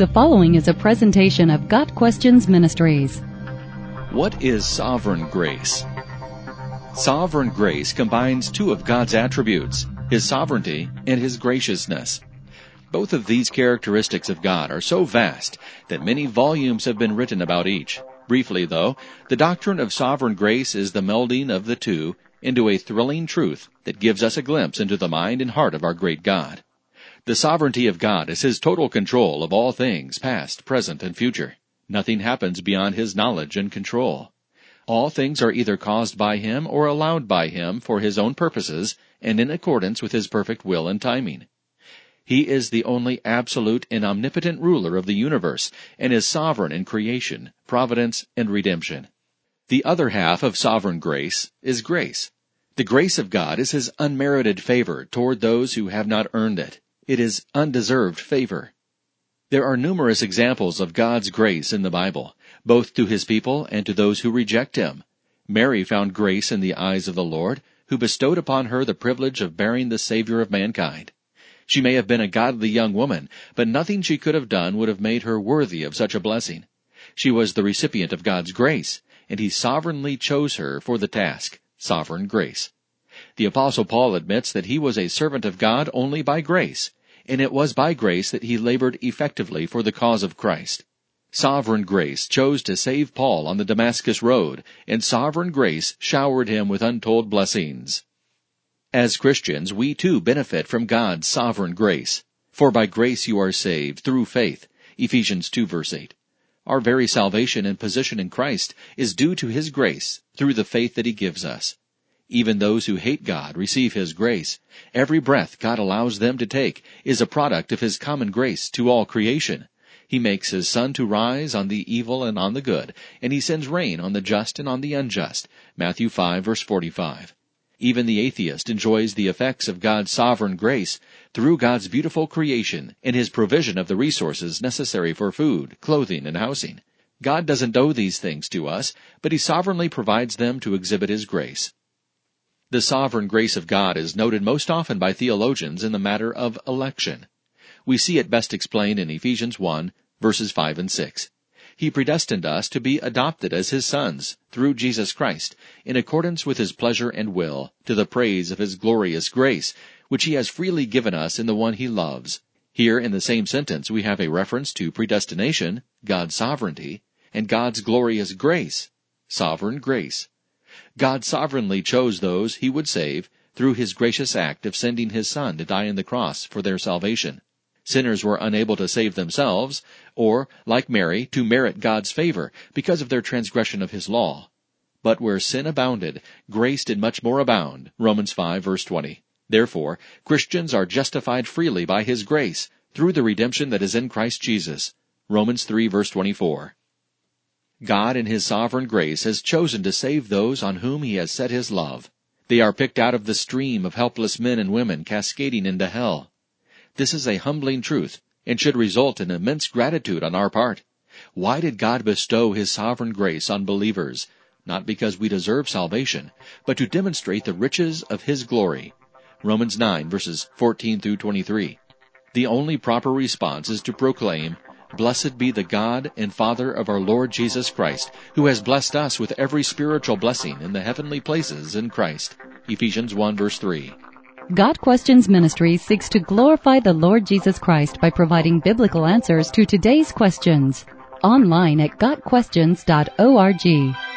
The following is a presentation of Got Questions Ministries. What is sovereign grace? Sovereign grace combines two of God's attributes, His sovereignty and His graciousness. Both of these characteristics of God are so vast that many volumes have been written about each. Briefly, though, the doctrine of sovereign grace is the melding of the two into a thrilling truth that gives us a glimpse into the mind and heart of our great God. The sovereignty of God is His total control of all things, past, present, and future. Nothing happens beyond His knowledge and control. All things are either caused by Him or allowed by Him for His own purposes and in accordance with His perfect will and timing. He is the only absolute and omnipotent ruler of the universe and is sovereign in creation, providence, and redemption. The other half of sovereign grace is grace. The grace of God is His unmerited favor toward those who have not earned it. It is undeserved favor. There are numerous examples of God's grace in the Bible, both to His people and to those who reject Him. Mary found grace in the eyes of the Lord, who bestowed upon her the privilege of bearing the Savior of mankind. She may have been a godly young woman, but nothing she could have done would have made her worthy of such a blessing. She was the recipient of God's grace, and He sovereignly chose her for the task, sovereign grace. The Apostle Paul admits that he was a servant of God only by grace, and it was by grace that he labored effectively for the cause of Christ. Sovereign grace chose to save Paul on the Damascus road, and sovereign grace showered him with untold blessings. As Christians, we too benefit from God's sovereign grace. For by grace you are saved through faith. Ephesians 2 verse 8. Our very salvation and position in Christ is due to His grace through the faith that He gives us. Even those who hate God receive His grace. Every breath God allows them to take is a product of His common grace to all creation. He makes His sun to rise on the evil and on the good, and He sends rain on the just and on the unjust. Matthew 5 verse 45. Even the atheist enjoys the effects of God's sovereign grace through God's beautiful creation and His provision of the resources necessary for food, clothing, and housing. God doesn't owe these things to us, but He sovereignly provides them to exhibit His grace. The sovereign grace of God is noted most often by theologians in the matter of election. We see it best explained in Ephesians 1, verses 5 and 6. He predestined us to be adopted as His sons, through Jesus Christ, in accordance with His pleasure and will, to the praise of His glorious grace, which He has freely given us in the one He loves. Here in the same sentence we have a reference to predestination, God's sovereignty, and God's glorious grace, sovereign grace. God sovereignly chose those he would save through his gracious act of sending his Son to die on the cross for their salvation. Sinners were unable to save themselves, or, like Mary, to merit God's favor because of their transgression of his law. But where sin abounded, grace did much more abound. Romans 5 verse 20. Therefore, Christians are justified freely by his grace through the redemption that is in Christ Jesus. Romans 3 verse 24. God in His sovereign grace has chosen to save those on whom He has set His love. They are picked out of the stream of helpless men and women cascading into hell. This is a humbling truth, and should result in immense gratitude on our part. Why did God bestow His sovereign grace on believers? Not because we deserve salvation, but to demonstrate the riches of His glory. Romans 9 verses 14 through 23. The only proper response is to proclaim, Blessed be the God and Father of our Lord Jesus Christ, who has blessed us with every spiritual blessing in the heavenly places in Christ. Ephesians 1 verse 3. Got Questions Ministry seeks to glorify the Lord Jesus Christ by providing biblical answers to today's questions. Online at GotQuestions.org.